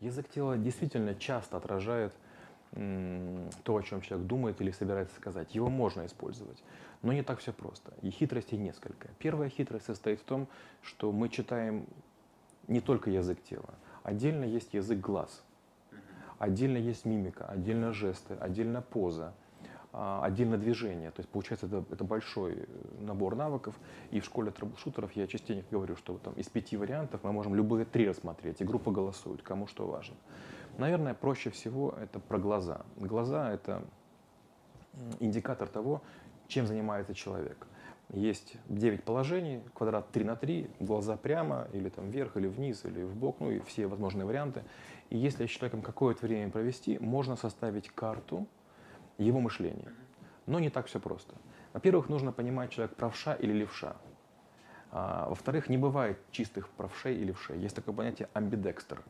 Язык тела действительно часто отражает то, о чем человек думает или собирается сказать. Его можно использовать, но не так все просто. И хитростей несколько. Первая хитрость состоит в том, что мы читаем не только язык тела. Отдельно есть язык глаз, отдельно есть мимика, отдельно жесты, отдельно поза, отдельно движение. То есть получается это, это большой э, набор навыков. И в школе трэблшутеров я частенько говорю, что там из пяти вариантов мы можем любые три рассмотреть, и группа голосует, кому что важно. Наверное, проще всего это про глаза. Глаза — это индикатор того, чем занимается человек. Есть 9 положений, квадрат 3 на 3, глаза прямо, или там вверх, или вниз, или в бок, ну и все возможные варианты. И если с человеком какое-то время провести, можно составить карту его мышления. Но не так все просто. Во-первых, нужно понимать, человек правша или левша. А, во-вторых, не бывает чистых правшей и левшей. Есть такое понятие амбидекстер.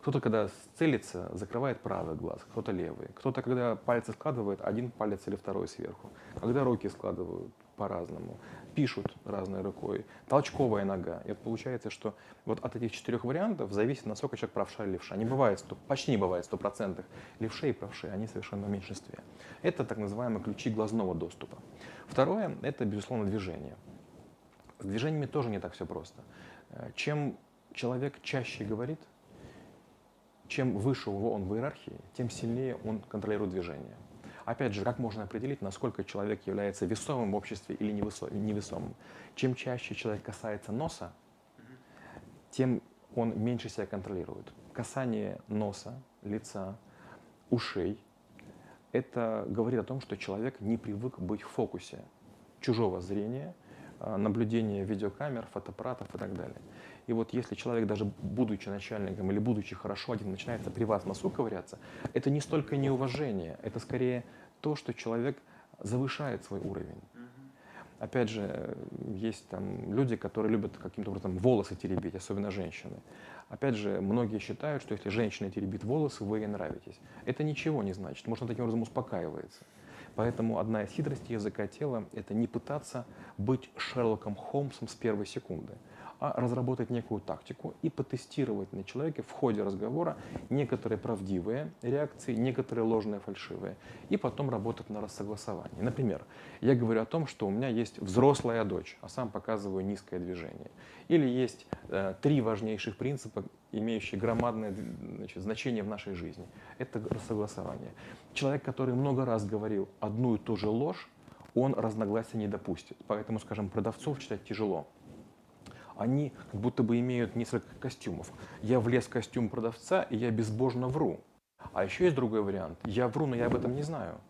Кто-то, когда целится, закрывает правый глаз, кто-то левый. Кто-то, когда пальцы складывает, один палец или второй сверху. Когда руки складывают по-разному. Пишут разной рукой. Толчковая нога. И вот получается, что вот от этих четырех вариантов зависит, насколько человек правша или левша. Не бывает, почти не бывает стопроцентных. Левшей и правшей, они совершенно в меньшинстве. Это так называемые ключи глазного доступа. Второе – это, безусловно, движение. С движениями тоже не так все просто. Э, чем человек чаще говорит – чем выше он в иерархии, тем сильнее он контролирует движение. Опять же, как можно определить, насколько человек является весомым в обществе или невесомым? Чем чаще человек касается носа, тем он меньше себя контролирует. Касание носа, лица, ушей – это говорит о том, что человек не привык быть в фокусе чужого зрения, а, наблюдения видеокамер, фотоаппаратов и так далее. И вот если человек, даже будучи начальником или будучи хорошо один, начинается при вас носу ковыряться, это не столько неуважение, это скорее то, что человек завышает свой уровень. Опять же, есть там люди, которые любят каким-то образом волосы теребить, особенно женщины. Опять же, многие считают, что если женщина теребит волосы, вы ей нравитесь. Это ничего не значит. Может, таким образом успокаивается. Поэтому одна из хитростей языка тела – это не пытаться быть Шерлоком Холмсом с первой секунды а разработать некую тактику и потестировать на человеке в ходе разговора некоторые правдивые реакции, некоторые ложные, фальшивые, и потом работать на рассогласовании. Например, я говорю о том, что у меня есть взрослая дочь, а сам показываю низкое движение. Или есть э, три важнейших принципа, имеющие громадное значит, значение в нашей жизни. Это рассогласование. Человек, который много раз говорил одну и ту же ложь, он разногласия не допустит. Поэтому, скажем, продавцов читать тяжело они как будто бы имеют несколько костюмов. Я влез в костюм продавца, и я безбожно вру. А еще есть другой вариант. Я вру, но я об этом не знаю.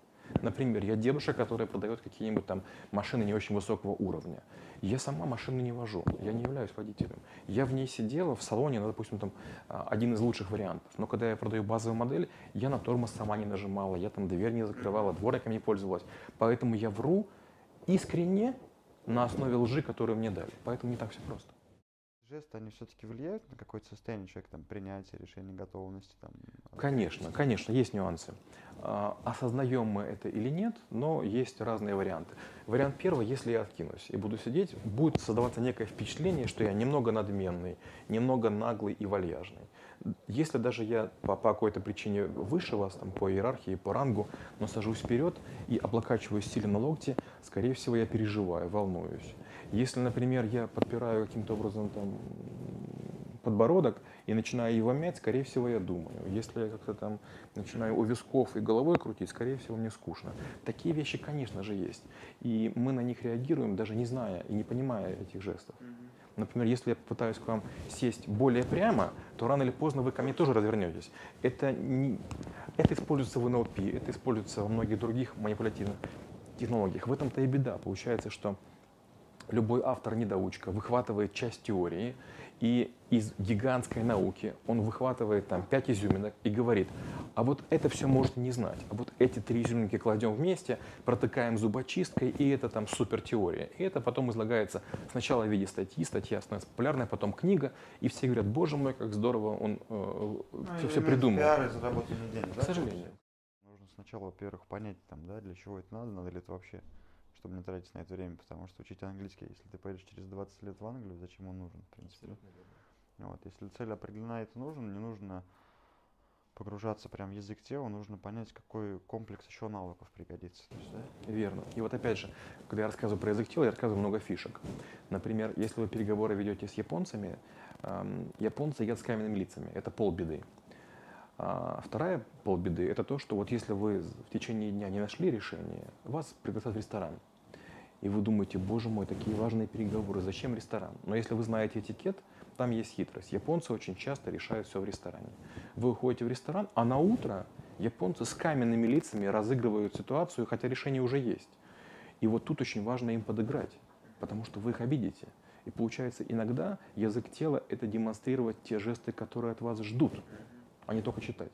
Например, я девушка, которая продает какие-нибудь там машины не очень высокого уровня. Я сама машины не вожу, я не являюсь водителем. Я в ней сидела в салоне, ну, допустим, там а, один из лучших вариантов. Но когда я продаю базовую модель, я на тормоз сама не нажимала, я там дверь не закрывала, дворником не пользовалась. Поэтому я вру искренне на основе лжи, которую мне дали. Поэтому не так все просто. Жесты, они все-таки влияют на какое-то состояние человека, там, принятие решения, готовности? Там, конечно, конечно, есть нюансы. А, осознаем мы это или нет, но есть разные варианты. Вариант первый, если я откинусь и буду сидеть, будет создаваться некое впечатление, что я немного надменный, немного наглый и вальяжный. Если даже я по, по какой-то причине выше вас, там, по иерархии, по рангу, но сажусь вперед и облокачиваюсь сильно на локте, скорее всего, я переживаю, волнуюсь. Если, например, я подпираю каким-то образом там, подбородок и начинаю его мять, скорее всего, я думаю. Если я как-то там начинаю у висков и головой крутить, скорее всего, мне скучно. Такие вещи, конечно же, есть. И мы на них реагируем, даже не зная и не понимая этих жестов. Например, если я попытаюсь к вам сесть более прямо, то рано или поздно вы ко мне тоже развернетесь. Это, не, это используется в НЛП, это используется во многих других манипулятивных технологиях. В этом-то и беда. Получается, что любой автор-недоучка выхватывает часть теории, и из гигантской науки он выхватывает там пять изюминок и говорит, а вот это все может не знать, а вот эти три изюминки кладем вместе, протыкаем зубочисткой, и это там супер теория. И это потом излагается сначала в виде статьи, статья становится популярной, потом книга, и все говорят, боже мой, как здорово он э, ну, все, все придумал. Пиар заработанный день, да? К сожалению. Нужно сначала, во-первых, понять, там, да, для чего это надо, надо ли это вообще чтобы не тратить на это время, потому что учить английский, если ты поедешь через 20 лет в Англию, зачем он нужен, в принципе. Вот, если цель определена, это нужно, не нужно погружаться прям в язык тела, нужно понять, какой комплекс еще навыков пригодится. То есть, да? Верно. И вот опять же, когда я рассказываю про язык тела, я рассказываю много фишек. Например, если вы переговоры ведете с японцами, эм, японцы едят с каменными лицами. Это полбеды. А вторая полбеды – это то, что вот если вы в течение дня не нашли решение, вас пригласят в ресторан. И вы думаете, боже мой, такие важные переговоры, зачем ресторан? Но если вы знаете этикет, там есть хитрость. Японцы очень часто решают все в ресторане. Вы уходите в ресторан, а на утро японцы с каменными лицами разыгрывают ситуацию, хотя решение уже есть. И вот тут очень важно им подыграть, потому что вы их обидите. И получается, иногда язык тела – это демонстрировать те жесты, которые от вас ждут, а не только читать.